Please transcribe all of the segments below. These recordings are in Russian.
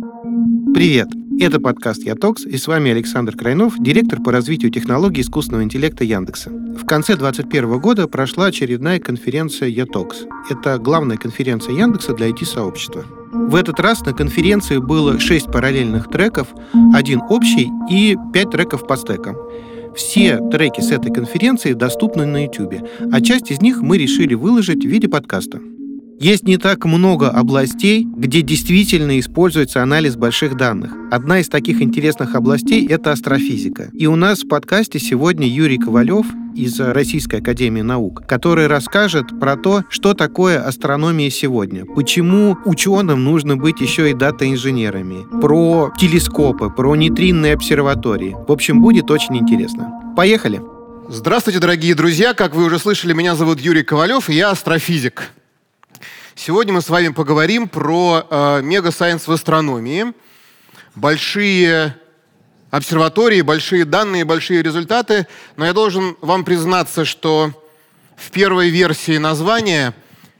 Привет! Это подкаст «Ятокс» и с вами Александр Крайнов, директор по развитию технологий искусственного интеллекта Яндекса. В конце 2021 года прошла очередная конференция «Ятокс». Это главная конференция Яндекса для IT-сообщества. В этот раз на конференции было 6 параллельных треков, один общий и 5 треков по стекам. Все треки с этой конференции доступны на YouTube, а часть из них мы решили выложить в виде подкаста. Есть не так много областей, где действительно используется анализ больших данных. Одна из таких интересных областей — это астрофизика. И у нас в подкасте сегодня Юрий Ковалев из Российской Академии Наук, который расскажет про то, что такое астрономия сегодня, почему ученым нужно быть еще и дата-инженерами, про телескопы, про нейтринные обсерватории. В общем, будет очень интересно. Поехали! Здравствуйте, дорогие друзья! Как вы уже слышали, меня зовут Юрий Ковалев, и я астрофизик. Сегодня мы с вами поговорим про э, мега-сайенс в астрономии. Большие обсерватории, большие данные, большие результаты. Но я должен вам признаться, что в первой версии названия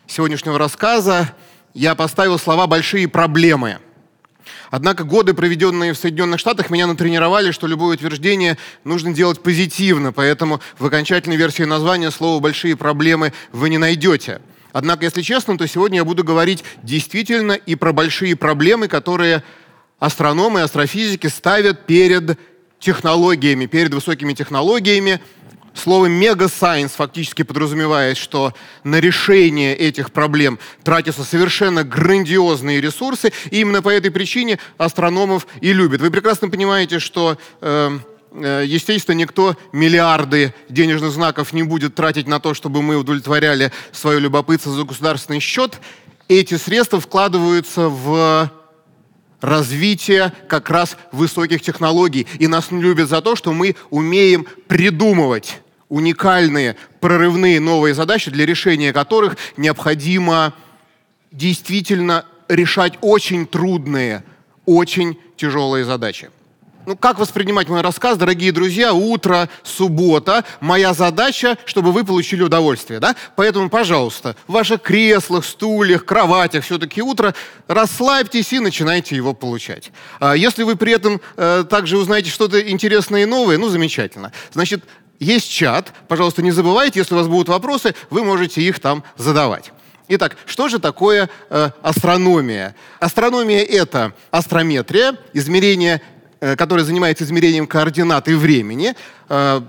сегодняшнего рассказа я поставил слова «большие проблемы». Однако годы, проведенные в Соединенных Штатах, меня натренировали, что любое утверждение нужно делать позитивно, поэтому в окончательной версии названия слово «большие проблемы» вы не найдете. Однако, если честно, то сегодня я буду говорить действительно и про большие проблемы, которые астрономы и астрофизики ставят перед технологиями, перед высокими технологиями. Слово «мега-сайенс» фактически подразумевает, что на решение этих проблем тратятся совершенно грандиозные ресурсы, и именно по этой причине астрономов и любят. Вы прекрасно понимаете, что э, естественно, никто миллиарды денежных знаков не будет тратить на то, чтобы мы удовлетворяли свое любопытство за государственный счет. Эти средства вкладываются в развитие как раз высоких технологий. И нас любят за то, что мы умеем придумывать уникальные, прорывные новые задачи, для решения которых необходимо действительно решать очень трудные, очень тяжелые задачи. Ну, как воспринимать мой рассказ, дорогие друзья? Утро, суббота. Моя задача, чтобы вы получили удовольствие, да? Поэтому, пожалуйста, в ваших креслах, стульях, кроватях все-таки утро расслабьтесь и начинайте его получать. А если вы при этом э, также узнаете что-то интересное и новое, ну, замечательно. Значит, есть чат. Пожалуйста, не забывайте, если у вас будут вопросы, вы можете их там задавать. Итак, что же такое э, астрономия? Астрономия — это астрометрия, измерение который занимается измерением координат и времени, э,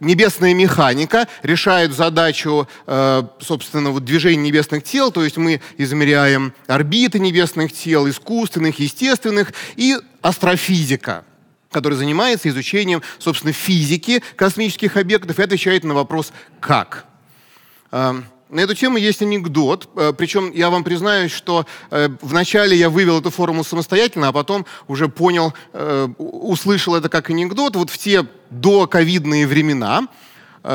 небесная механика решает задачу, э, собственно, вот движения небесных тел, то есть мы измеряем орбиты небесных тел, искусственных, естественных, и астрофизика, которая занимается изучением, собственно, физики космических объектов и отвечает на вопрос «как?». На эту тему есть анекдот, э, причем я вам признаюсь, что э, вначале я вывел эту формулу самостоятельно, а потом уже понял, э, услышал это как анекдот. Вот в те доковидные времена,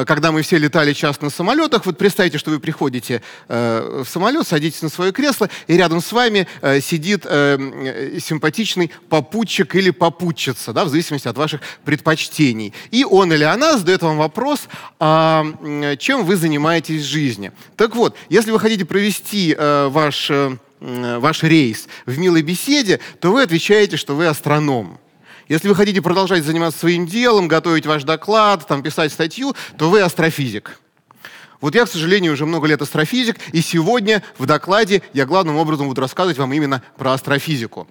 когда мы все летали часто на самолетах, вот представьте, что вы приходите э, в самолет, садитесь на свое кресло, и рядом с вами э, сидит э, симпатичный попутчик или попутчица, да, в зависимости от ваших предпочтений. И он или она задает вам вопрос, а, чем вы занимаетесь в жизни. Так вот, если вы хотите провести э, ваш, э, ваш рейс в милой беседе, то вы отвечаете, что вы астроном. Если вы хотите продолжать заниматься своим делом, готовить ваш доклад, там, писать статью, то вы астрофизик. Вот я, к сожалению, уже много лет астрофизик, и сегодня в докладе я главным образом буду рассказывать вам именно про астрофизику.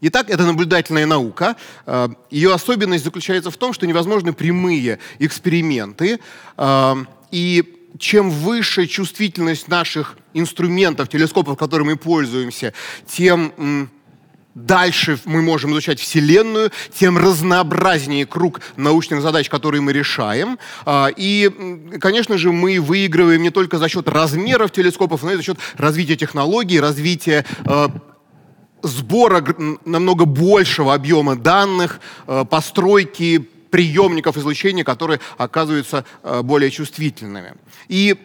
Итак, это наблюдательная наука. Э, Ее особенность заключается в том, что невозможны прямые эксперименты. Э, и чем выше чувствительность наших инструментов, телескопов, которыми мы пользуемся, тем дальше мы можем изучать Вселенную, тем разнообразнее круг научных задач, которые мы решаем. А, и, конечно же, мы выигрываем не только за счет размеров телескопов, но и за счет развития технологий, развития а, сбора намного большего объема данных, а, постройки приемников излучения, которые оказываются более чувствительными. И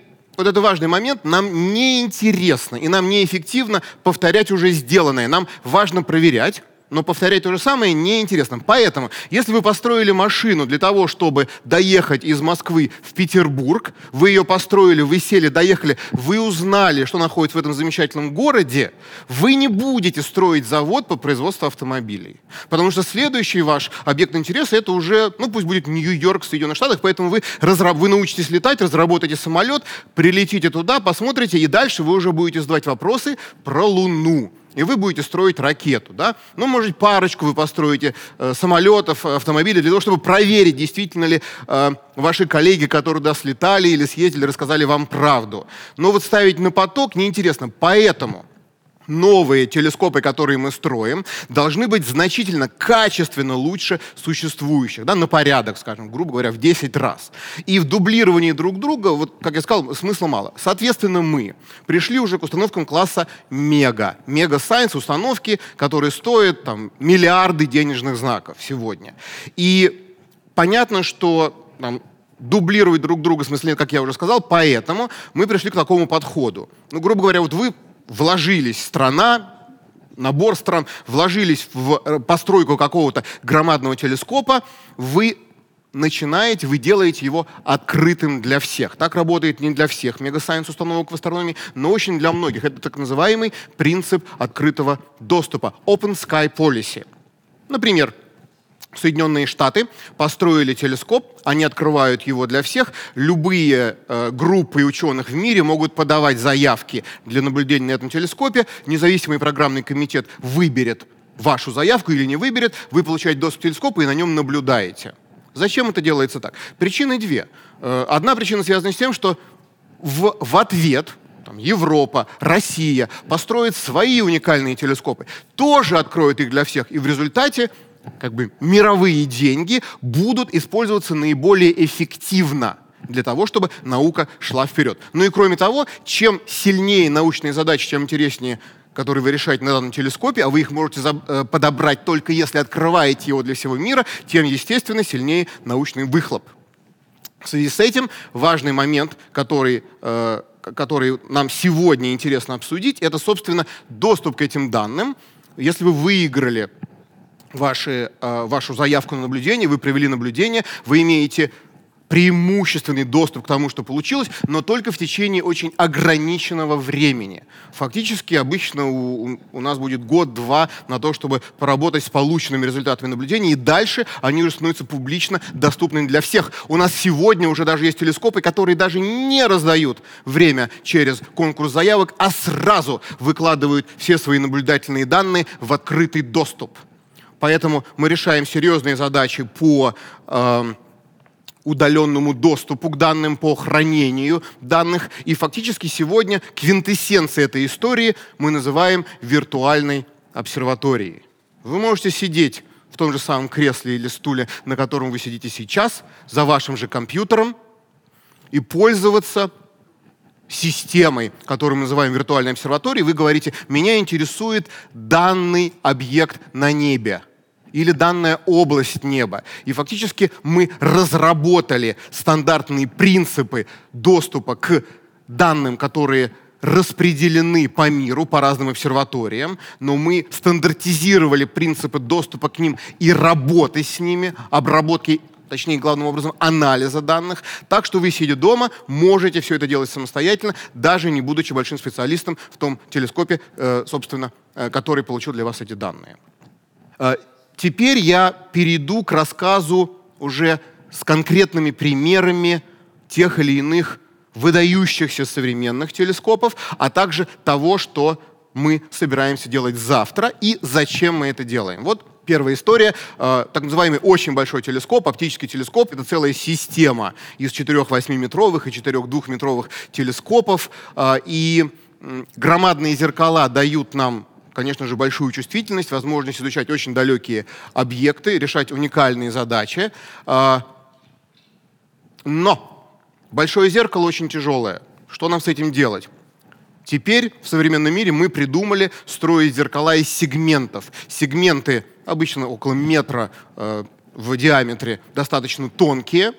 вот это важный момент, нам неинтересно и нам неэффективно повторять уже сделанное. Нам важно проверять, но повторять то же самое неинтересно. Поэтому, если вы построили машину для того, чтобы доехать из Москвы в Петербург, вы ее построили, вы сели, доехали, вы узнали, что находится в этом замечательном городе, вы не будете строить завод по производству автомобилей. Потому что следующий ваш объект интереса это уже, ну пусть будет Нью-Йорк, Соединенных Штатах, поэтому вы, разраб... вы научитесь летать, разработаете самолет, прилетите туда, посмотрите, и дальше вы уже будете задавать вопросы про Луну и вы будете строить ракету, да? Ну, может, парочку вы построите э, самолетов, автомобилей для того, чтобы проверить, действительно ли э, ваши коллеги, которые туда слетали или съездили, рассказали вам правду. Но вот ставить на поток неинтересно. Поэтому новые телескопы, которые мы строим, должны быть значительно качественно лучше существующих, да, на порядок, скажем, грубо говоря, в 10 раз. И в дублировании друг друга, вот, как я сказал, смысла мало. Соответственно, мы пришли уже к установкам класса мега. Мега-сайенс установки, которые стоят там, миллиарды денежных знаков сегодня. И понятно, что там, дублировать друг друга, в смысле, как я уже сказал, поэтому мы пришли к такому подходу. Ну, грубо говоря, вот вы вложились страна, набор стран, вложились в э, постройку какого-то громадного телескопа, вы начинаете, вы делаете его открытым для всех. Так работает не для всех мегасайенс установок в астрономии, но очень для многих. Это так называемый принцип открытого доступа. Open Sky Policy. Например, Соединенные Штаты построили телескоп, они открывают его для всех. Любые э, группы ученых в мире могут подавать заявки для наблюдения на этом телескопе. Независимый программный комитет выберет вашу заявку или не выберет. Вы получаете доступ к телескопу и на нем наблюдаете. Зачем это делается так? Причины две. Э, одна причина связана с тем, что в, в ответ там, Европа, Россия построит свои уникальные телескопы, тоже откроют их для всех, и в результате как бы мировые деньги будут использоваться наиболее эффективно для того, чтобы наука шла вперед. Ну и кроме того, чем сильнее научные задачи, чем интереснее которые вы решаете на данном телескопе, а вы их можете э, подобрать только если открываете его для всего мира, тем, естественно, сильнее научный выхлоп. В связи с этим важный момент, который, э, который нам сегодня интересно обсудить, это, собственно, доступ к этим данным. Если вы выиграли ваши, э, вашу заявку на наблюдение, вы провели наблюдение, вы имеете преимущественный доступ к тому, что получилось, но только в течение очень ограниченного времени. Фактически обычно у, у нас будет год-два на то, чтобы поработать с полученными результатами наблюдений, и дальше они уже становятся публично доступными для всех. У нас сегодня уже даже есть телескопы, которые даже не раздают время через конкурс заявок, а сразу выкладывают все свои наблюдательные данные в открытый доступ. Поэтому мы решаем серьезные задачи по э, удаленному доступу к данным, по хранению данных. И фактически сегодня квинтэссенцией этой истории мы называем виртуальной обсерваторией. Вы можете сидеть в том же самом кресле или стуле, на котором вы сидите сейчас, за вашим же компьютером, и пользоваться системой, которую мы называем виртуальной обсерваторией, вы говорите, меня интересует данный объект на небе или данная область неба. И фактически мы разработали стандартные принципы доступа к данным, которые распределены по миру, по разным обсерваториям, но мы стандартизировали принципы доступа к ним и работы с ними, обработки точнее, главным образом, анализа данных, так что вы, сидя дома, можете все это делать самостоятельно, даже не будучи большим специалистом в том телескопе, э, собственно, э, который получил для вас эти данные. Теперь я перейду к рассказу уже с конкретными примерами тех или иных выдающихся современных телескопов, а также того, что мы собираемся делать завтра и зачем мы это делаем. Вот первая история. Э, так называемый очень большой телескоп, оптический телескоп, это целая система из четырех 8-метровых и четырех двухметровых телескопов. Э, и громадные зеркала дают нам конечно же, большую чувствительность, возможность изучать очень далекие объекты, решать уникальные задачи. А, но большое зеркало очень тяжелое. Что нам с этим делать? Теперь в современном мире мы придумали строить зеркала из сегментов. Сегменты обычно около метра э, в диаметре, достаточно тонкие.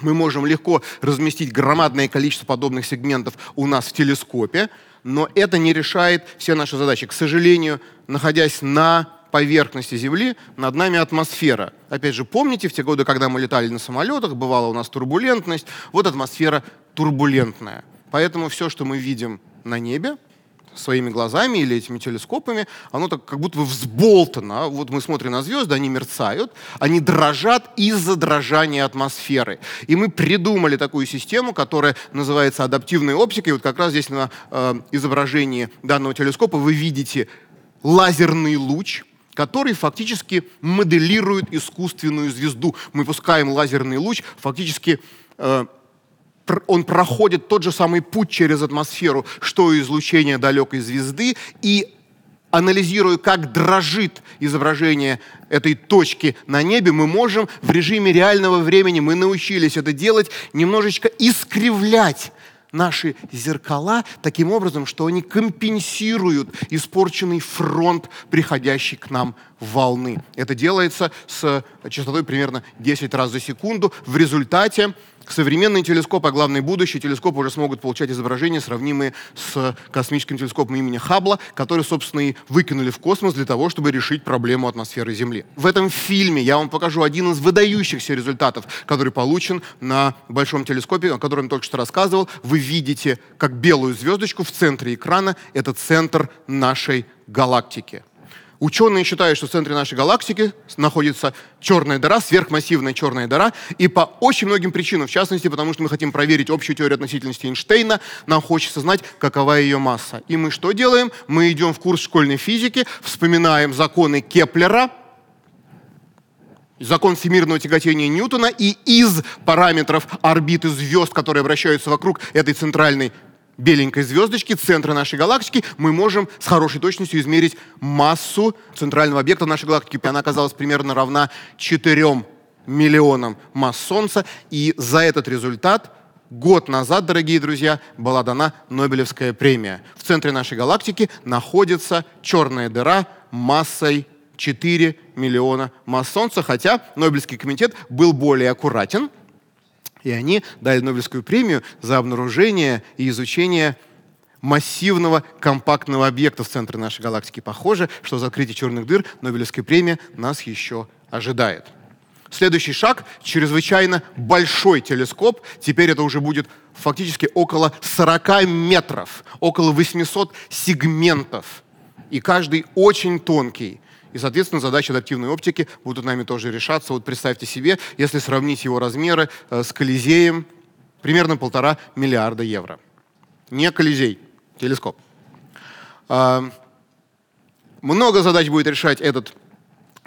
Мы можем легко разместить громадное количество подобных сегментов у нас в телескопе но это не решает все наши задачи. К сожалению, находясь на поверхности Земли, над нами атмосфера. Опять же, помните, в те годы, когда мы летали на самолетах, бывала у нас турбулентность, вот атмосфера турбулентная. Поэтому все, что мы видим на небе, своими глазами или этими телескопами, оно так как будто бы взболтано. Вот мы смотрим на звезды, они мерцают, они дрожат из-за дрожания атмосферы. И мы придумали такую систему, которая называется адаптивной оптикой. Вот как раз здесь на э, изображении данного телескопа вы видите лазерный луч, который фактически моделирует искусственную звезду. Мы пускаем лазерный луч, фактически э, он проходит тот же самый путь через атмосферу, что и излучение далекой звезды, и анализируя, как дрожит изображение этой точки на небе, мы можем в режиме реального времени, мы научились это делать, немножечко искривлять наши зеркала таким образом, что они компенсируют испорченный фронт приходящей к нам волны. Это делается с частотой примерно 10 раз за секунду. В результате Современные телескопы, а главное будущее, телескопы уже смогут получать изображения, сравнимые с космическим телескопом имени Хаббла, который, собственно, и выкинули в космос для того, чтобы решить проблему атмосферы Земли. В этом фильме я вам покажу один из выдающихся результатов, который получен на большом телескопе, о котором я только что рассказывал. Вы видите, как белую звездочку в центре экрана — это центр нашей галактики. Ученые считают, что в центре нашей галактики находится черная дыра, сверхмассивная черная дыра, и по очень многим причинам, в частности, потому что мы хотим проверить общую теорию относительности Эйнштейна, нам хочется знать, какова ее масса. И мы что делаем? Мы идем в курс школьной физики, вспоминаем законы Кеплера, закон всемирного тяготения Ньютона, и из параметров орбиты звезд, которые вращаются вокруг этой центральной беленькой звездочки, центра нашей галактики, мы можем с хорошей точностью измерить массу центрального объекта нашей галактики. Она оказалась примерно равна 4 миллионам масс Солнца. И за этот результат год назад, дорогие друзья, была дана Нобелевская премия. В центре нашей галактики находится черная дыра массой 4 миллиона масс Солнца, хотя Нобелевский комитет был более аккуратен – и они дали Нобелевскую премию за обнаружение и изучение массивного компактного объекта в центре нашей галактики. Похоже, что за открытие черных дыр Нобелевская премия нас еще ожидает. Следующий шаг — чрезвычайно большой телескоп. Теперь это уже будет фактически около 40 метров, около 800 сегментов. И каждый очень тонкий. И, соответственно, задачи адаптивной оптики будут нами тоже решаться. Вот представьте себе, если сравнить его размеры э, с Колизеем, примерно полтора миллиарда евро. Не Колизей, телескоп. А, много задач будет решать этот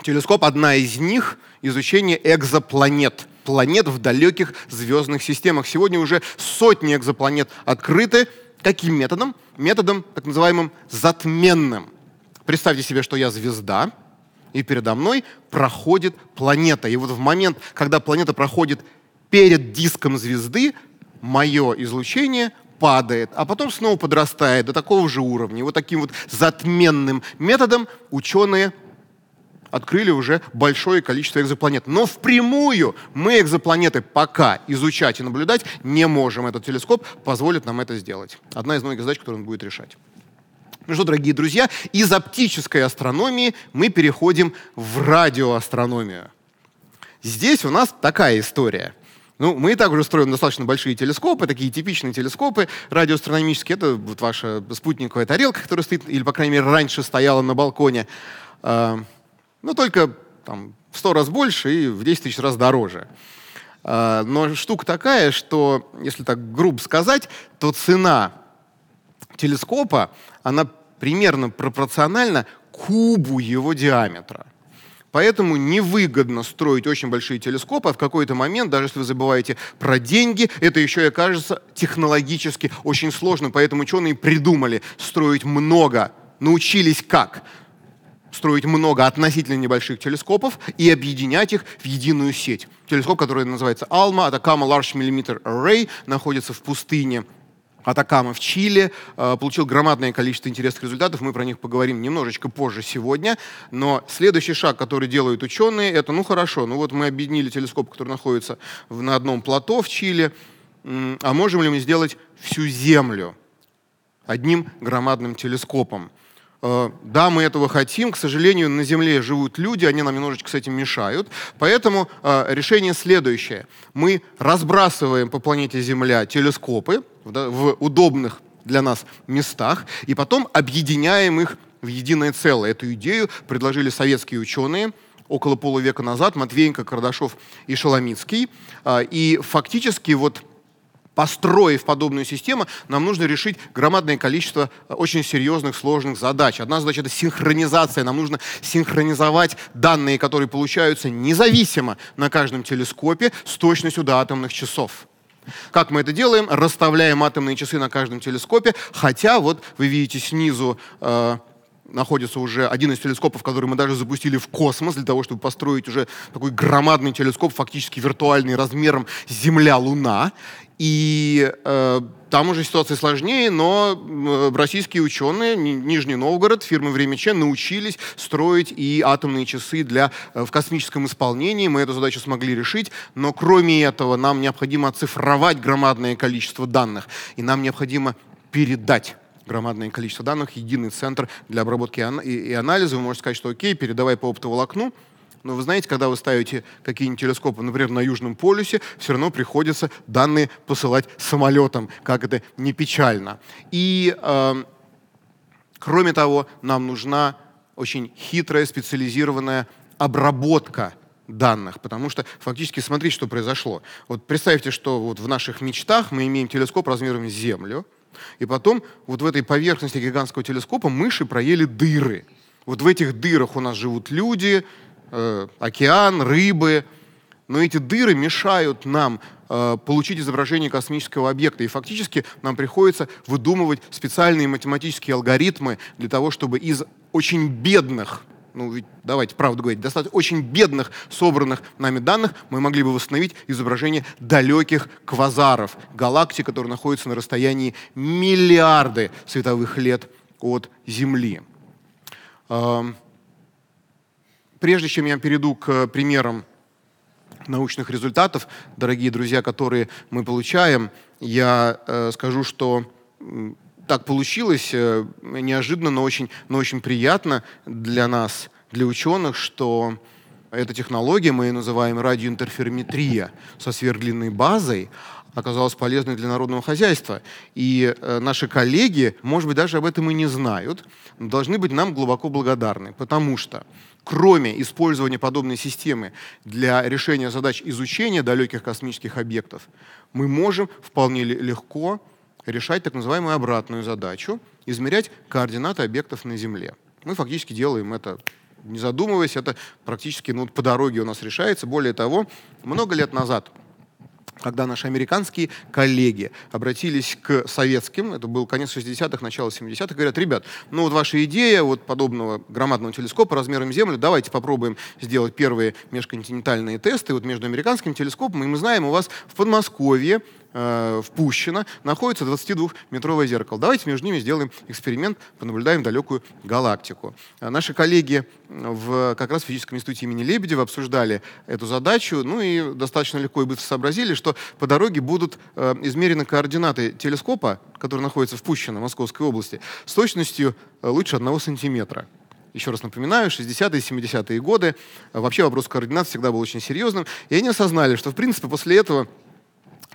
телескоп. Одна из них — изучение экзопланет планет в далеких звездных системах. Сегодня уже сотни экзопланет открыты. Каким методом? Методом так называемым затменным. Представьте себе, что я звезда, и передо мной проходит планета. И вот в момент, когда планета проходит перед диском звезды, мое излучение падает, а потом снова подрастает до такого же уровня. И вот таким вот затменным методом ученые открыли уже большое количество экзопланет. Но впрямую мы экзопланеты пока изучать и наблюдать не можем. Этот телескоп позволит нам это сделать. Одна из многих задач, которую он будет решать. Ну что, дорогие друзья, из оптической астрономии мы переходим в радиоастрономию. Здесь у нас такая история. Ну, мы и так уже строим достаточно большие телескопы, такие типичные телескопы радиоастрономические. Это вот ваша спутниковая тарелка, которая стоит, или, по крайней мере, раньше стояла на балконе. А, ну, только там, в сто раз больше и в 10 тысяч раз дороже. А, но штука такая, что, если так грубо сказать, то цена телескопа, она примерно пропорциональна кубу его диаметра. Поэтому невыгодно строить очень большие телескопы, а в какой-то момент, даже если вы забываете про деньги, это еще и окажется технологически очень сложно. Поэтому ученые придумали строить много, научились как? строить много относительно небольших телескопов и объединять их в единую сеть. Телескоп, который называется ALMA, Atacama Large Millimeter Array, находится в пустыне Атакама в Чили, э, получил громадное количество интересных результатов. Мы про них поговорим немножечко позже сегодня. Но следующий шаг, который делают ученые, это, ну хорошо, ну вот мы объединили телескоп, который находится на одном плато в Чили, а можем ли мы сделать всю Землю одним громадным телескопом? Э, да, мы этого хотим. К сожалению, на Земле живут люди, они нам немножечко с этим мешают. Поэтому э, решение следующее. Мы разбрасываем по планете Земля телескопы в удобных для нас местах, и потом объединяем их в единое целое. Эту идею предложили советские ученые около полувека назад, Матвеенко, Кардашов и Шоломицкий. Э, и фактически вот построив подобную систему, нам нужно решить громадное количество э, очень серьезных, сложных задач. Одна задача — это синхронизация. Нам нужно синхронизовать данные, которые получаются независимо на каждом телескопе с точностью до атомных часов. Как мы это делаем? Расставляем атомные часы на каждом телескопе, хотя вот вы видите снизу э, находится уже один из телескопов, который мы даже запустили в космос для того, чтобы построить уже такой громадный телескоп, фактически виртуальный размером Земля-Луна. И э, там уже ситуация сложнее, но э, российские ученые, Нижний Новгород, фирмы «Время Ч» научились строить и атомные часы для, э, в космическом исполнении. Мы эту задачу смогли решить, но кроме этого нам необходимо оцифровать громадное количество данных, и нам необходимо передать громадное количество данных, единый центр для обработки и анализа. Вы можете сказать, что окей, передавай по оптоволокну, но вы знаете, когда вы ставите какие-нибудь телескопы, например, на Южном полюсе, все равно приходится данные посылать самолетом, как это не печально. И, э, кроме того, нам нужна очень хитрая, специализированная обработка данных, потому что фактически смотрите, что произошло. Вот представьте, что вот в наших мечтах мы имеем телескоп размером с Землю, и потом вот в этой поверхности гигантского телескопа мыши проели дыры. Вот в этих дырах у нас живут люди, э, океан, рыбы. Но эти дыры мешают нам э, получить изображение космического объекта. И фактически нам приходится выдумывать специальные математические алгоритмы для того, чтобы из очень бедных ну, ведь, давайте правду говорить, достаточно очень бедных собранных нами данных мы могли бы восстановить изображение далеких квазаров, галактик, которые находятся на расстоянии миллиарды световых лет от Земли. Прежде чем я перейду к примерам научных результатов, дорогие друзья, которые мы получаем, я э, скажу, что так получилось э, неожиданно, но очень, но очень приятно для нас, для ученых, что эта технология, мы ее называем радиоинтерферометрия со сверхдлинной базой, оказалась полезной для народного хозяйства. И э, наши коллеги, может быть, даже об этом и не знают, должны быть нам глубоко благодарны, потому что кроме использования подобной системы для решения задач изучения далеких космических объектов, мы можем вполне легко решать так называемую обратную задачу, измерять координаты объектов на Земле. Мы фактически делаем это не задумываясь, это практически ну, по дороге у нас решается. Более того, много лет назад когда наши американские коллеги обратились к советским, это был конец 60-х, начало 70-х, говорят, ребят, ну вот ваша идея вот подобного громадного телескопа размером Землю, давайте попробуем сделать первые межконтинентальные тесты. Вот между американским телескопом, и мы знаем, у вас в Подмосковье э, в Пущино находится 22-метровое зеркало. Давайте между ними сделаем эксперимент, понаблюдаем далекую галактику. А наши коллеги в, как раз в физическом институте имени Лебедева обсуждали эту задачу, ну и достаточно легко и быстро сообразили, что по дороге будут э, измерены координаты телескопа, который находится в Пущино, Московской области, с точностью э, лучше одного сантиметра. Еще раз напоминаю, 60-е, 70-е годы э, вообще вопрос координат всегда был очень серьезным, и они осознали, что, в принципе, после этого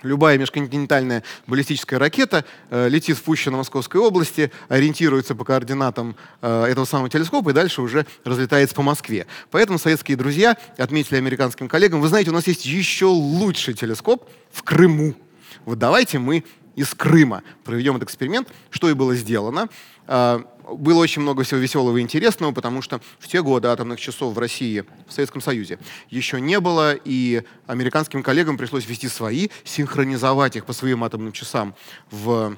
любая межконтинентальная баллистическая ракета э, летит в Пущино Московской области, ориентируется по координатам э, этого самого телескопа и дальше уже разлетается по Москве. Поэтому советские друзья отметили американским коллегам, вы знаете, у нас есть еще лучший телескоп в Крыму. Вот давайте мы из Крыма проведем этот эксперимент, что и было сделано. А, было очень много всего веселого и интересного, потому что в те годы атомных часов в России, в Советском Союзе, еще не было, и американским коллегам пришлось вести свои, синхронизовать их по своим атомным часам в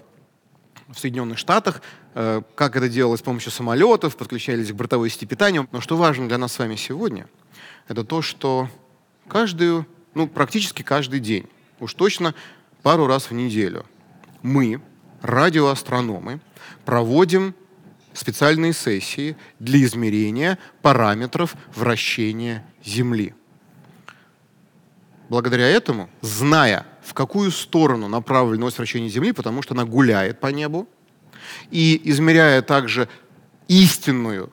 в Соединенных Штатах, э, как это делалось с помощью самолетов, подключались к бортовой сети питания. Но что важно для нас с вами сегодня, это то, что каждую, ну, практически каждый день, уж точно пару раз в неделю, мы, радиоастрономы, проводим специальные сессии для измерения параметров вращения Земли. Благодаря этому, зная, в какую сторону направлена ось вращения Земли, потому что она гуляет по небу, и измеряя также истинную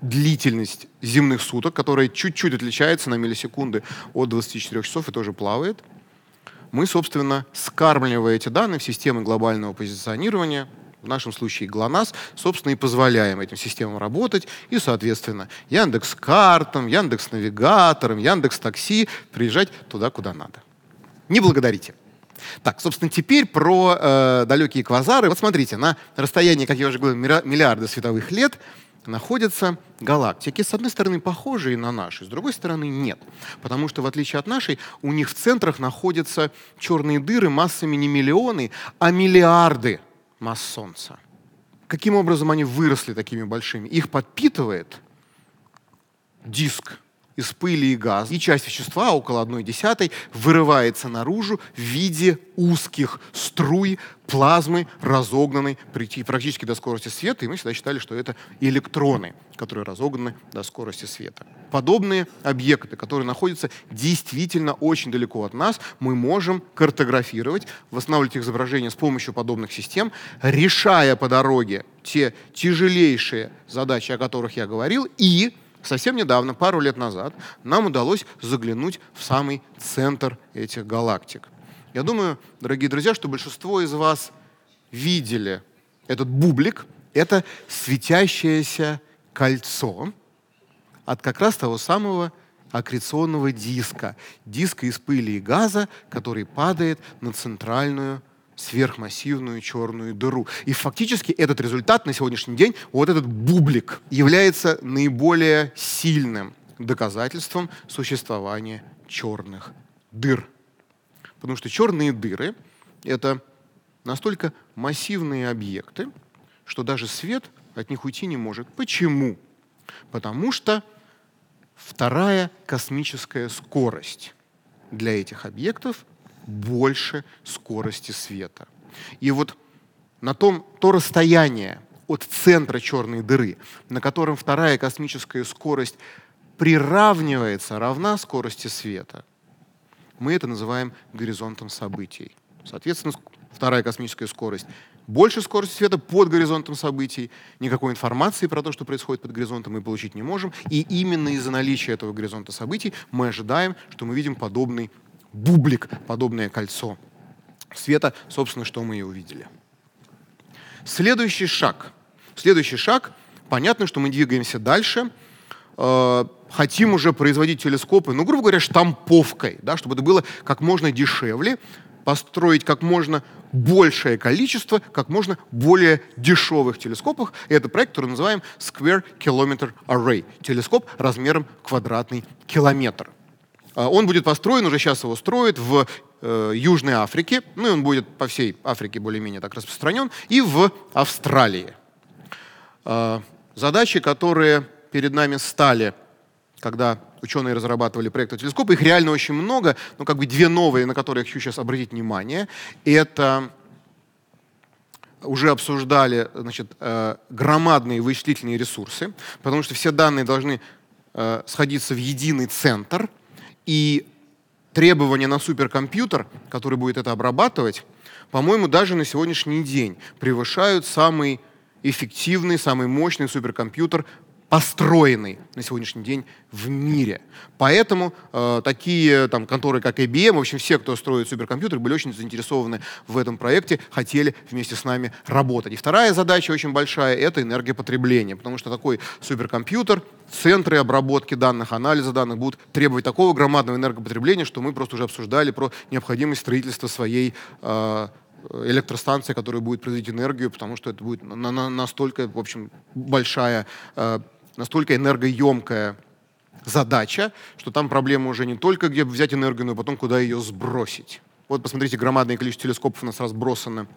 длительность земных суток, которая чуть-чуть отличается на миллисекунды от 24 часов и тоже плавает, мы, собственно, скармливая эти данные в системы глобального позиционирования, в нашем случае ГЛОНАСС, собственно, и позволяем этим системам работать, и, соответственно, Яндекс картам, Яндекс навигаторам, Яндекс такси приезжать туда, куда надо. Не благодарите. Так, собственно, теперь про э, далекие квазары. Вот смотрите, на расстоянии, как я уже говорил, миллиарды световых лет находятся галактики, с одной стороны, похожие на наши, с другой стороны, нет. Потому что, в отличие от нашей, у них в центрах находятся черные дыры массами не миллионы, а миллиарды масс Солнца. Каким образом они выросли такими большими? Их подпитывает диск из пыли и газа, и часть вещества, около одной десятой, вырывается наружу в виде узких струй плазмы, разогнанной практически до скорости света, и мы всегда считали, что это электроны, которые разогнаны до скорости света. Подобные объекты, которые находятся действительно очень далеко от нас, мы можем картографировать, восстанавливать их изображения с помощью подобных систем, решая по дороге те тяжелейшие задачи, о которых я говорил, и Совсем недавно, пару лет назад, нам удалось заглянуть в самый центр этих галактик. Я думаю, дорогие друзья, что большинство из вас видели этот бублик. Это светящееся кольцо от как раз того самого аккреционного диска. Диска из пыли и газа, который падает на центральную сверхмассивную черную дыру. И фактически этот результат на сегодняшний день, вот этот бублик, является наиболее сильным доказательством существования черных дыр. Потому что черные дыры — это настолько массивные объекты, что даже свет от них уйти не может. Почему? Потому что вторая космическая скорость для этих объектов больше скорости света. И вот на том, то расстояние от центра черной дыры, на котором вторая космическая скорость приравнивается, равна скорости света, мы это называем горизонтом событий. Соответственно, вторая космическая скорость больше скорости света под горизонтом событий. Никакой информации про то, что происходит под горизонтом, мы получить не можем. И именно из-за наличия этого горизонта событий мы ожидаем, что мы видим подобный бублик, подобное кольцо света, собственно, что мы и увидели. Следующий шаг. Следующий шаг. Понятно, что мы двигаемся дальше. Э, хотим уже производить телескопы, ну, грубо говоря, штамповкой, да, чтобы это было как можно дешевле, построить как можно большее количество, как можно более дешевых телескопов. И это проект, который называем Square Kilometer Array. Телескоп размером квадратный километр. А, он будет построен, уже сейчас его строят в э, Южной Африке, ну и он будет по всей Африке более-менее так распространен, и в Австралии. Э, задачи, которые перед нами стали, когда ученые разрабатывали проект телескопа, их реально очень много, но как бы две новые, на которые я хочу сейчас обратить внимание, это уже обсуждали значит, э, громадные вычислительные ресурсы, потому что все данные должны э, сходиться в единый центр – и требования на суперкомпьютер, который будет это обрабатывать, по-моему, даже на сегодняшний день превышают самый эффективный, самый мощный суперкомпьютер построенный на сегодняшний день в мире. Поэтому э, такие там, конторы, как IBM, в общем, все, кто строит суперкомпьютеры, были очень заинтересованы в этом проекте, хотели вместе с нами работать. И вторая задача очень большая — это энергопотребление, потому что такой суперкомпьютер, центры обработки данных, анализа данных будут требовать такого громадного энергопотребления, что мы просто уже обсуждали про необходимость строительства своей э, электростанции, которая будет производить энергию, потому что это будет на, на, настолько, в общем, большая э, настолько энергоемкая задача, что там проблема уже не только где взять энергию, но и потом куда ее сбросить. Вот посмотрите, громадное количество телескопов у нас разбросано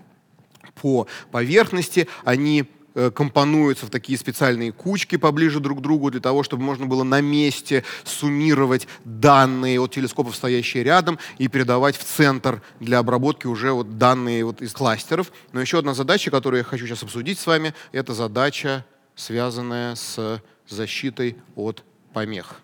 по поверхности. Они э, компонуются в такие специальные кучки поближе друг к другу для того, чтобы можно было на месте суммировать данные от телескопов, стоящие рядом, и передавать в центр для обработки уже вот данные вот из кластеров. Но еще одна задача, которую я хочу сейчас обсудить с вами, это задача, связанная с защитой от помех.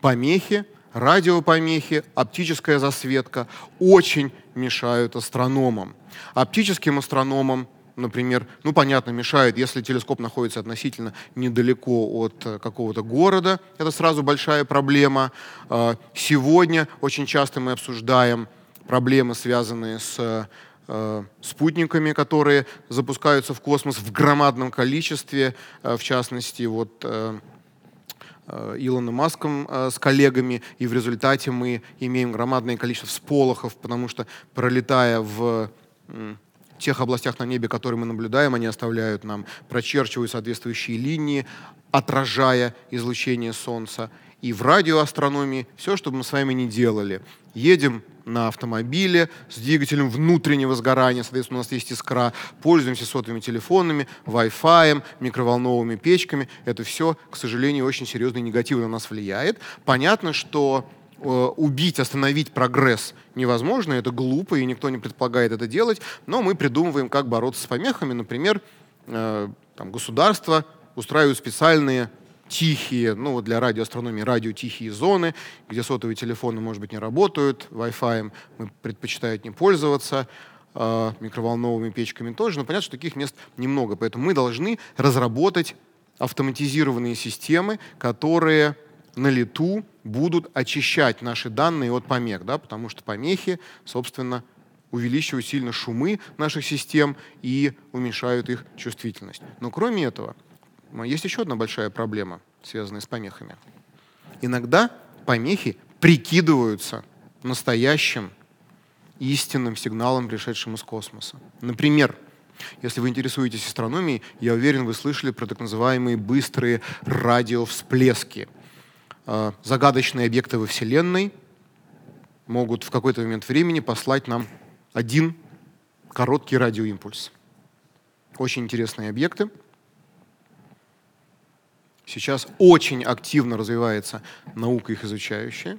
Помехи, радиопомехи, оптическая засветка очень мешают астрономам. Оптическим астрономам например, ну, понятно, мешает, если телескоп находится относительно недалеко от э, какого-то города, это сразу большая проблема. А, сегодня очень часто мы обсуждаем проблемы, связанные с э, спутниками, которые запускаются в космос в громадном количестве, э, в частности, вот Илоном Маском с коллегами, и в результате мы имеем громадное количество всполохов, потому что пролетая в тех областях на небе, которые мы наблюдаем, они оставляют нам, прочерчивают соответствующие линии, отражая излучение Солнца. И в радиоастрономии все, что бы мы с вами не делали. Едем на автомобиле с двигателем внутреннего сгорания, соответственно, у нас есть искра, пользуемся сотовыми телефонами, Wi-Fi, микроволновыми печками. Это все, к сожалению, очень серьезно и негативно на нас влияет. Понятно, что Э, убить, остановить прогресс невозможно, это глупо, и никто не предполагает это делать, но мы придумываем, как бороться с помехами. Например, э, там, государство устраивают специальные тихие, ну вот для радиоастрономии радиотихие зоны, где сотовые телефоны, может быть, не работают, Wi-Fi мы предпочитают не пользоваться, э, микроволновыми печками тоже, но понятно, что таких мест немного, поэтому мы должны разработать автоматизированные системы, которые на лету будут очищать наши данные от помех, да, потому что помехи, собственно, увеличивают сильно шумы наших систем и уменьшают их чувствительность. Но кроме этого, есть еще одна большая проблема, связанная с помехами. Иногда помехи прикидываются настоящим истинным сигналом, пришедшим из космоса. Например, если вы интересуетесь астрономией, я уверен, вы слышали про так называемые быстрые радиовсплески. Э, загадочные объекты во Вселенной могут в какой-то момент времени послать нам один короткий радиоимпульс. Очень интересные объекты. Сейчас очень активно развивается наука их изучающая,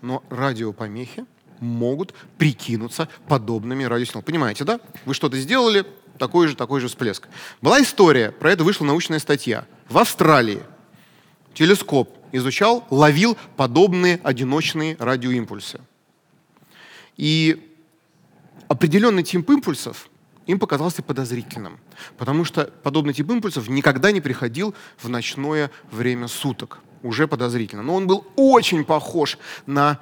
но радиопомехи могут прикинуться подобными радиосигналам. Понимаете, да? Вы что-то сделали, такой же, такой же всплеск. Была история, про это вышла научная статья. В Австралии телескоп изучал, ловил подобные одиночные радиоимпульсы. И определенный тип импульсов им показался подозрительным, потому что подобный тип импульсов никогда не приходил в ночное время суток. Уже подозрительно. Но он был очень похож на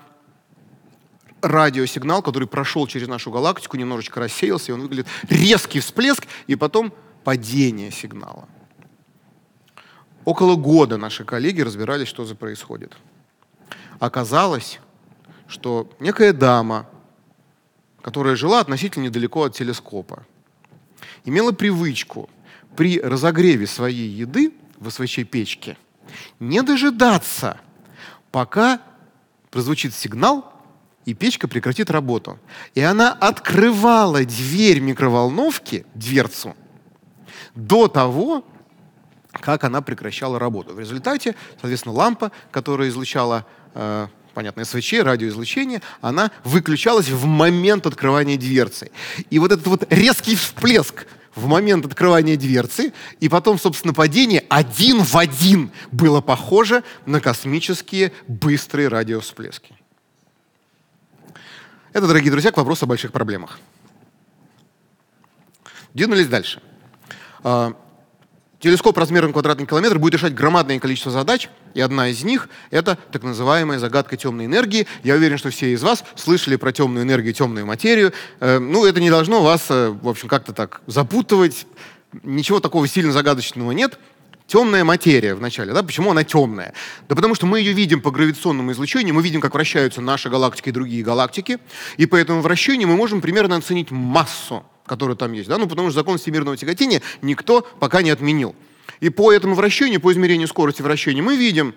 радиосигнал, который прошел через нашу галактику, немножечко рассеялся, и он выглядит резкий всплеск, и потом падение сигнала. Около года наши коллеги разбирались, что за происходит. Оказалось, что некая дама, которая жила относительно недалеко от телескопа, имела привычку при разогреве своей еды в СВЧ-печке не дожидаться, пока прозвучит сигнал, и печка прекратит работу. И она открывала дверь микроволновки, дверцу, до того, как она прекращала работу. В результате, соответственно, лампа, которая излучала э, понятно, СВЧ, радиоизлучение, она выключалась в момент открывания дверцы. И вот этот вот резкий всплеск в момент открывания дверцы, и потом, собственно, падение один в один было похоже на космические быстрые радиовсплески. Это, дорогие друзья, к вопросу о больших проблемах. Двинулись дальше. Телескоп размером квадратный километр будет решать громадное количество задач, и одна из них — это так называемая загадка темной энергии. Я уверен, что все из вас слышали про темную энергию, темную материю. Э, ну, это не должно вас, э, в общем, как-то так запутывать. Ничего такого сильно загадочного нет. Темная материя вначале, да? Почему она темная? Да потому что мы ее видим по гравитационному излучению, мы видим, как вращаются наши галактики и другие галактики, и по этому вращению мы можем примерно оценить массу который там есть. Да? Ну, потому что закон всемирного тяготения никто пока не отменил. И по этому вращению, по измерению скорости вращения, мы видим,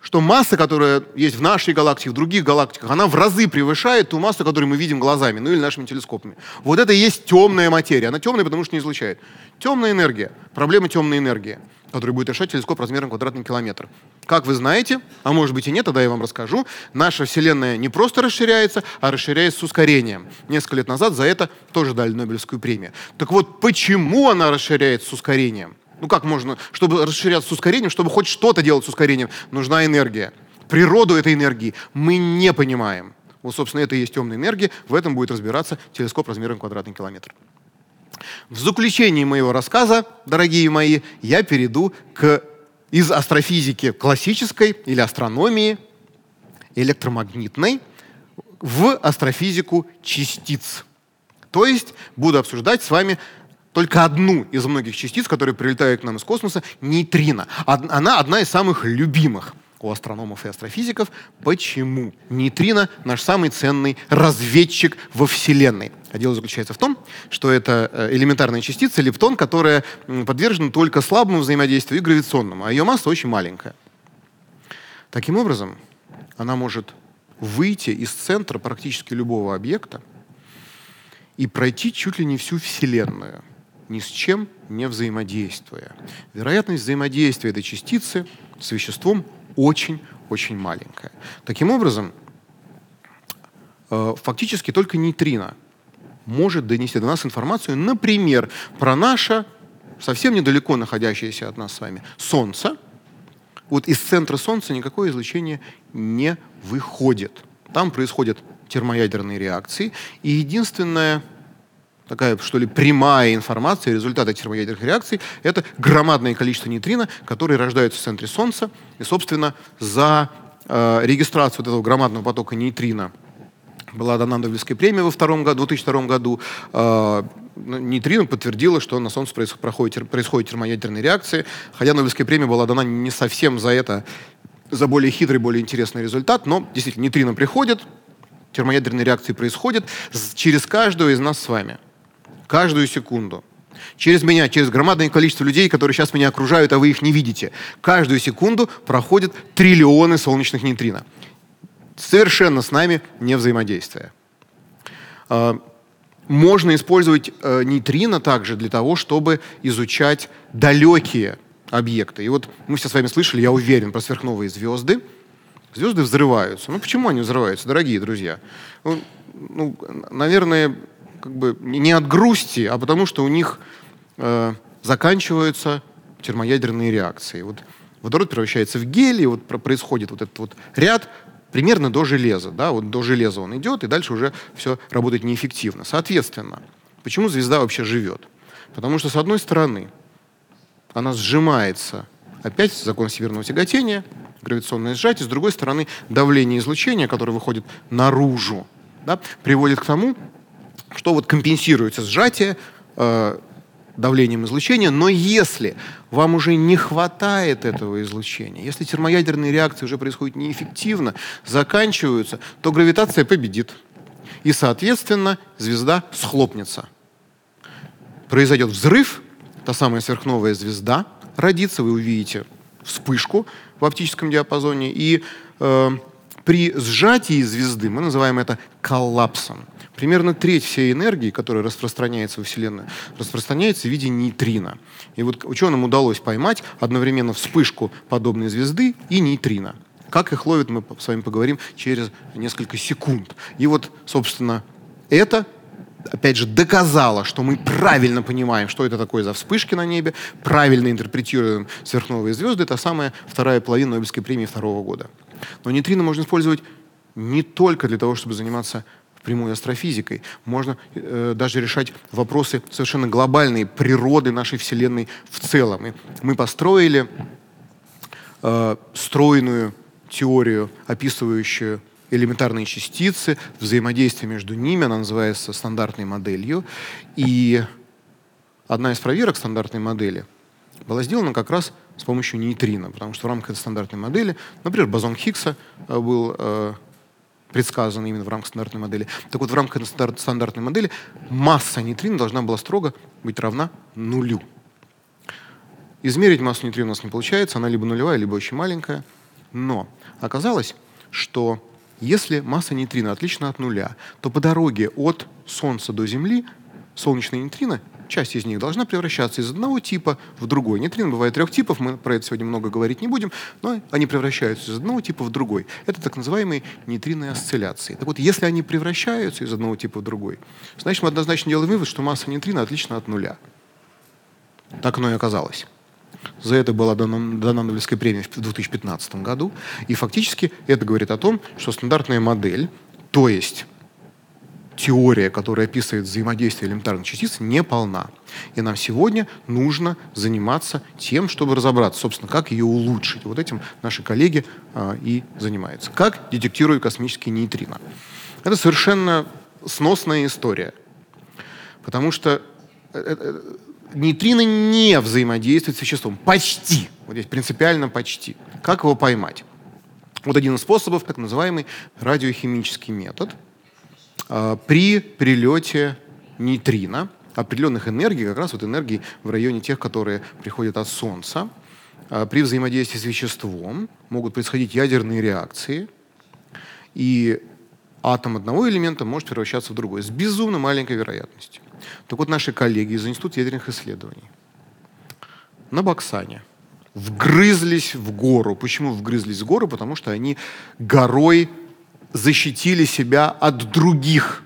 что масса, которая есть в нашей галактике, в других галактиках, она в разы превышает ту массу, которую мы видим глазами, ну или нашими телескопами. Вот это и есть темная материя. Она темная, потому что не излучает. Темная энергия. Проблема темной энергии который будет решать телескоп размером квадратный километр. Как вы знаете, а может быть и нет, тогда я вам расскажу, наша Вселенная не просто расширяется, а расширяется с ускорением. Несколько лет назад за это тоже дали Нобелевскую премию. Так вот, почему она расширяется с ускорением? Ну как можно, чтобы расширяться с ускорением, чтобы хоть что-то делать с ускорением, нужна энергия. Природу этой энергии мы не понимаем. Вот, собственно, это и есть темная энергия. В этом будет разбираться телескоп размером квадратный километр. В заключении моего рассказа, дорогие мои, я перейду к из астрофизики классической или астрономии электромагнитной в астрофизику частиц. То есть буду обсуждать с вами только одну из многих частиц, которые прилетают к нам из космоса, нейтрино. Она одна из самых любимых у астрономов и астрофизиков. Почему? Нейтрино — наш самый ценный разведчик во Вселенной. А дело заключается в том, что это э, элементарная частица, лептон, которая подвержена только слабому взаимодействию и гравитационному, а ее масса очень маленькая. Таким образом, она может выйти из центра практически любого объекта и пройти чуть ли не всю Вселенную, ни с чем не взаимодействуя. Вероятность взаимодействия этой частицы с веществом очень-очень маленькая. Таким образом, э, фактически только нейтрино может донести до нас информацию, например, про наше совсем недалеко находящееся от нас с вами Солнце. Вот из центра Солнца никакое излучение не выходит. Там происходят термоядерные реакции, и единственное такая, что ли, прямая информация, результаты термоядерных реакций, это громадное количество нейтрино, которые рождаются в центре Солнца. И, собственно, за э, регистрацию вот этого громадного потока нейтрино была дана Нобелевская премия во втором году, 2002 году. Э, нейтрино подтвердило, что на Солнце происходит, происходит термоядерные реакции, хотя Нобелевская премия была дана не совсем за это, за более хитрый, более интересный результат, но действительно нейтрино приходит, термоядерные реакции происходят через каждого из нас с вами каждую секунду. Через меня, через громадное количество людей, которые сейчас меня окружают, а вы их не видите. Каждую секунду проходят триллионы солнечных нейтрино. Совершенно с нами не взаимодействуя. А, можно использовать э, нейтрино также для того, чтобы изучать далекие объекты. И вот мы все с вами слышали, я уверен, про сверхновые звезды. Звезды взрываются. Ну почему они взрываются, дорогие друзья? Ну, ну, наверное, как бы не от грусти, а потому что у них э, заканчиваются термоядерные реакции. Вот водород превращается в гелий, вот происходит вот этот вот ряд примерно до железа. Да? Вот до железа он идет, и дальше уже все работает неэффективно. Соответственно, почему звезда вообще живет? Потому что, с одной стороны, она сжимается, опять закон всемирного тяготения, гравитационное сжатие, с другой стороны, давление излучения, которое выходит наружу, да, приводит к тому, что вот компенсируется сжатие э, давлением излучения, но если вам уже не хватает этого излучения, если термоядерные реакции уже происходят неэффективно, заканчиваются, то гравитация победит. И, соответственно, звезда схлопнется. Произойдет взрыв, та самая сверхновая звезда родится, вы увидите вспышку в оптическом диапазоне, и э, при сжатии звезды мы называем это коллапсом. Примерно треть всей энергии, которая распространяется во Вселенную, распространяется в виде нейтрино. И вот ученым удалось поймать одновременно вспышку подобной звезды и нейтрино. Как их ловят, мы с вами поговорим через несколько секунд. И вот, собственно, это опять же, доказало, что мы правильно понимаем, что это такое за вспышки на небе, правильно интерпретируем сверхновые звезды. Это самая вторая половина Нобелевской премии второго года. Но нейтрино можно использовать не только для того, чтобы заниматься прямой астрофизикой. Можно э, даже решать вопросы совершенно глобальной природы нашей Вселенной в целом. И мы построили э, стройную теорию, описывающую элементарные частицы, взаимодействие между ними, она называется стандартной моделью. И одна из проверок стандартной модели была сделана как раз с помощью нейтрино, потому что в рамках этой стандартной модели, например, бозон Хиггса э, был э, предсказано именно в рамках стандартной модели. Так вот, в рамках стандартной модели масса нейтрино должна была строго быть равна нулю. Измерить массу нейтрино у нас не получается, она либо нулевая, либо очень маленькая. Но оказалось, что если масса нейтрино отлична от нуля, то по дороге от Солнца до Земли солнечные нейтрино часть из них должна превращаться из одного типа в другой. Нейтрино бывает трех типов, мы про это сегодня много говорить не будем, но они превращаются из одного типа в другой. Это так называемые нейтриные осцилляции. Так вот, если они превращаются из одного типа в другой, значит, мы однозначно делаем вывод, что масса нейтрино отлична от нуля. Так оно и оказалось. За это была дана, дана Нобелевская премия в 2015 году. И фактически это говорит о том, что стандартная модель То есть теория, которая описывает взаимодействие элементарных частиц, не полна. И нам сегодня нужно заниматься тем, чтобы разобраться, собственно, как ее улучшить. Вот этим наши коллеги а, и занимаются. Как детектируют космические нейтрино. Это совершенно сносная история. Потому что э, э, нейтрино не взаимодействует с веществом. Почти. Вот здесь принципиально почти. Как его поймать? Вот один из способов, так называемый радиохимический метод – а, при прилете нейтрино, определенных энергий, как раз вот энергии в районе тех, которые приходят от Солнца, а, при взаимодействии с веществом могут происходить ядерные реакции, и атом одного элемента может превращаться в другой с безумно маленькой вероятностью. Так вот, наши коллеги из Института ядерных исследований на Баксане вгрызлись в гору. Почему вгрызлись в гору? Потому что они горой защитили себя от других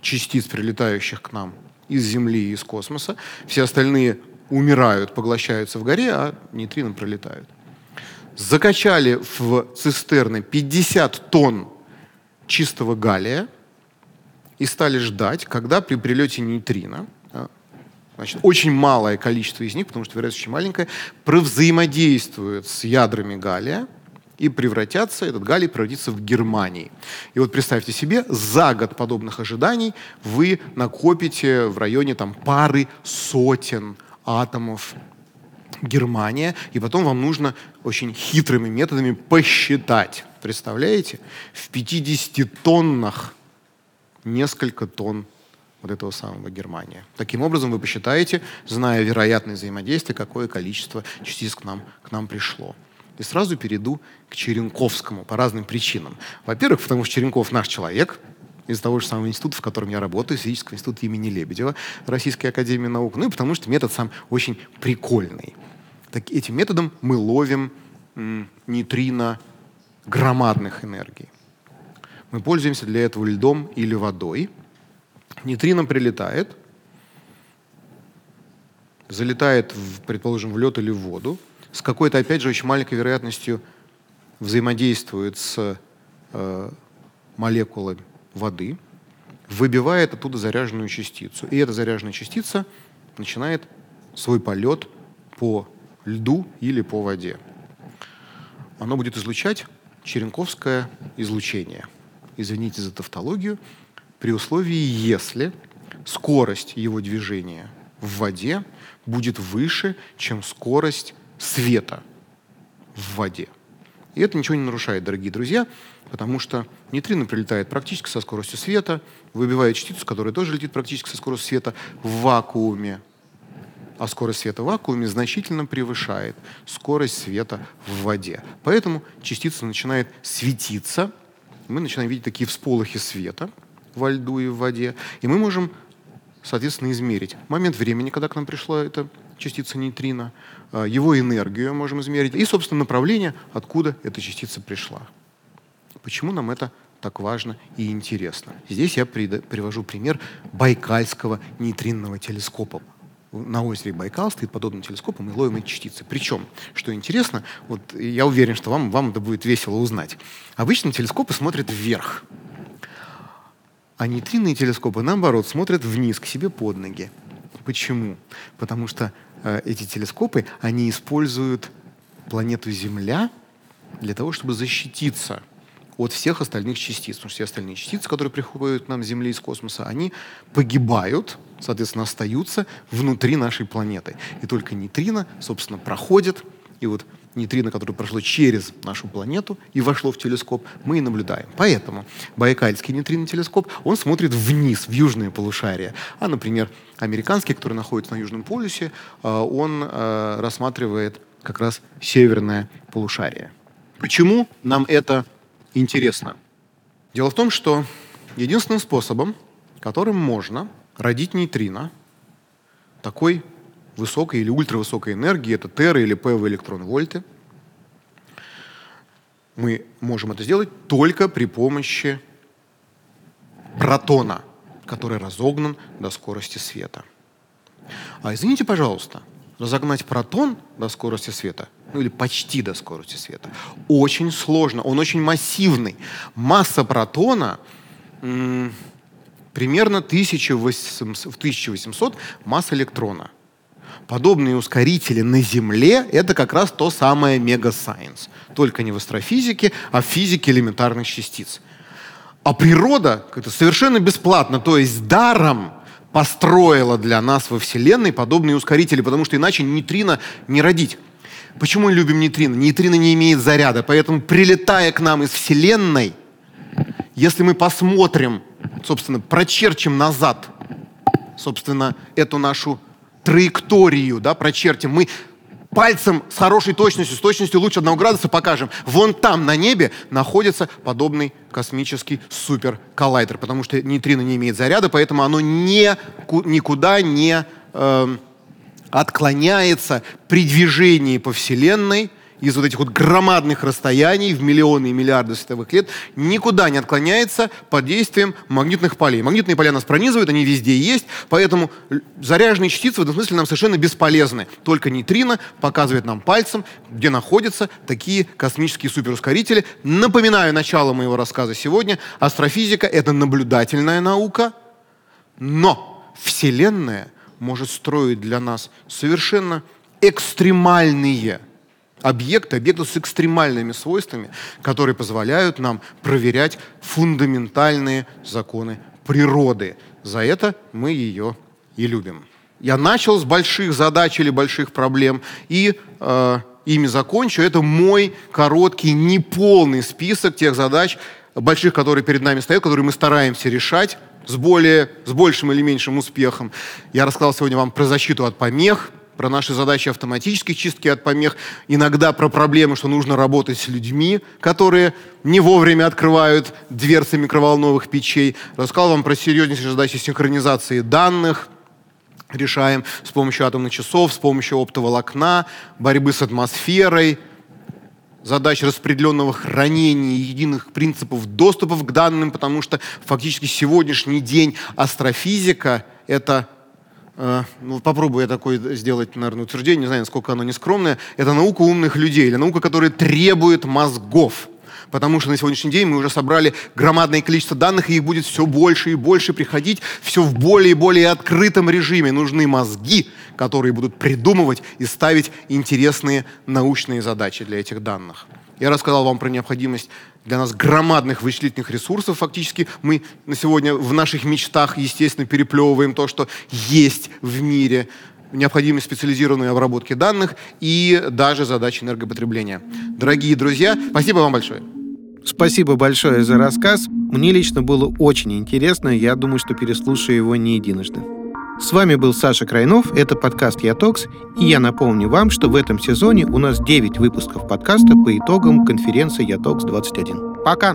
частиц, прилетающих к нам из Земли и из космоса. Все остальные умирают, поглощаются в горе, а нейтрино пролетают. Закачали в цистерны 50 тонн чистого галлия и стали ждать, когда при прилете нейтрино, а, значит, очень малое количество из них, потому что вероятность очень маленькая, провзаимодействует с ядрами галлия, и превратятся, этот галлий превратится в Германии. И вот представьте себе, за год подобных ожиданий вы накопите в районе там, пары сотен атомов Германия, и потом вам нужно очень хитрыми методами посчитать. Представляете? В 50 тоннах несколько тонн вот этого самого Германия. Таким образом, вы посчитаете, зная вероятное взаимодействие, какое количество частиц к нам, к нам пришло. И сразу перейду к Черенковскому по разным причинам. Во-первых, потому что Черенков наш человек, из того же самого института, в котором я работаю, физического института имени Лебедева, Российской академии наук. Ну и потому что метод сам очень прикольный. Так, этим методом мы ловим м, нейтрино громадных энергий. Мы пользуемся для этого льдом или водой. Нейтрино прилетает, залетает, в, предположим, в лед или в воду, с какой-то, опять же, очень маленькой вероятностью взаимодействует с э, молекулами воды, выбивает оттуда заряженную частицу. И эта заряженная частица начинает свой полет по льду или по воде. Оно будет излучать черенковское излучение. Извините за тавтологию. При условии, если скорость его движения в воде будет выше, чем скорость света в воде. И это ничего не нарушает, дорогие друзья, потому что нейтрино прилетает практически со скоростью света, выбивает частицу, которая тоже летит практически со скоростью света в вакууме. А скорость света в вакууме значительно превышает скорость света в воде. Поэтому частица начинает светиться, мы начинаем видеть такие всполохи света во льду и в воде, и мы можем, соответственно, измерить момент времени, когда к нам пришла эта частица нейтрино, а, его энергию можем измерить и, собственно, направление, откуда эта частица пришла. Почему нам это так важно и интересно? Здесь я привожу пример Байкальского нейтринного телескопа. На озере Байкал стоит подобный телескоп, и ловим эти частицы. Причем, что интересно, вот я уверен, что вам, вам это будет весело узнать. Обычно телескопы смотрят вверх, а нейтринные телескопы, наоборот, смотрят вниз, к себе под ноги. Почему? Потому что э, эти телескопы, они используют планету Земля для того, чтобы защититься от всех остальных частиц. Потому что все остальные частицы, которые приходят к нам с Земли из космоса, они погибают, соответственно, остаются внутри нашей планеты. И только нейтрино, собственно, проходит. И вот нейтрино, которое прошло через нашу планету и вошло в телескоп, мы и наблюдаем. Поэтому Байкальский нейтрино телескоп, он смотрит вниз, в южное полушарие. А, например, американский, который находится на Южном полюсе, э, он э, рассматривает как раз северное полушарие. Почему нам это интересно? Дело в том, что единственным способом, которым можно родить нейтрино, такой высокой или ультравысокой энергии, это тера или ПВ электрон-вольты. Мы можем это сделать только при помощи протона, который разогнан до скорости света. А извините, пожалуйста, разогнать протон до скорости света, ну или почти до скорости света, очень сложно, он очень массивный. Масса протона примерно 1800, в 1800 масс электрона. Подобные ускорители на Земле — это как раз то самое мегасайенс. Только не в астрофизике, а в физике элементарных частиц. А природа это совершенно бесплатно, то есть даром построила для нас во Вселенной подобные ускорители, потому что иначе нейтрино не родить. Почему мы любим нейтрино? Нейтрино не имеет заряда, поэтому прилетая к нам из Вселенной, если мы посмотрим, собственно, прочерчим назад, собственно, эту нашу траекторию, да, прочертим, мы пальцем с хорошей точностью, с точностью лучше одного градуса покажем. Вон там на небе находится подобный космический суперколлайдер, потому что нейтрино не имеет заряда, поэтому оно не, никуда не э, отклоняется при движении по Вселенной из вот этих вот громадных расстояний в миллионы и миллиарды световых лет никуда не отклоняется под действием магнитных полей. Магнитные поля нас пронизывают, они везде есть, поэтому заряженные частицы в этом смысле нам совершенно бесполезны. Только нейтрино показывает нам пальцем, где находятся такие космические суперускорители. Напоминаю начало моего рассказа сегодня. Астрофизика — это наблюдательная наука, но Вселенная может строить для нас совершенно экстремальные объекты, объекты с экстремальными свойствами, которые позволяют нам проверять фундаментальные законы природы. За это мы ее и любим. Я начал с больших задач или больших проблем и э, ими закончу. Это мой короткий, неполный список тех задач, больших, которые перед нами стоят, которые мы стараемся решать с, более, с большим или меньшим успехом. Я рассказал сегодня вам про защиту от помех, про наши задачи автоматической чистки от помех, иногда про проблемы, что нужно работать с людьми, которые не вовремя открывают дверцы микроволновых печей. Рассказал вам про серьезнейшие задачи синхронизации данных, решаем с помощью атомных часов, с помощью оптоволокна, борьбы с атмосферой, задач распределенного хранения, единых принципов доступов к данным, потому что фактически сегодняшний день астрофизика — это попробую я такое сделать, наверное, утверждение, не знаю, насколько оно нескромное, это наука умных людей, или наука, которая требует мозгов. Потому что на сегодняшний день мы уже собрали громадное количество данных, и их будет все больше и больше приходить, все в более и более открытом режиме. Нужны мозги, которые будут придумывать и ставить интересные научные задачи для этих данных. Я рассказал вам про необходимость для нас громадных вычислительных ресурсов. Фактически мы на сегодня в наших мечтах, естественно, переплевываем то, что есть в мире необходимость специализированной обработки данных и даже задачи энергопотребления. Дорогие друзья, спасибо вам большое. Спасибо большое за рассказ. Мне лично было очень интересно. Я думаю, что переслушаю его не единожды. С вами был Саша Крайнов, это подкаст «Ятокс», и я напомню вам, что в этом сезоне у нас 9 выпусков подкаста по итогам конференции «Ятокс-21». Пока!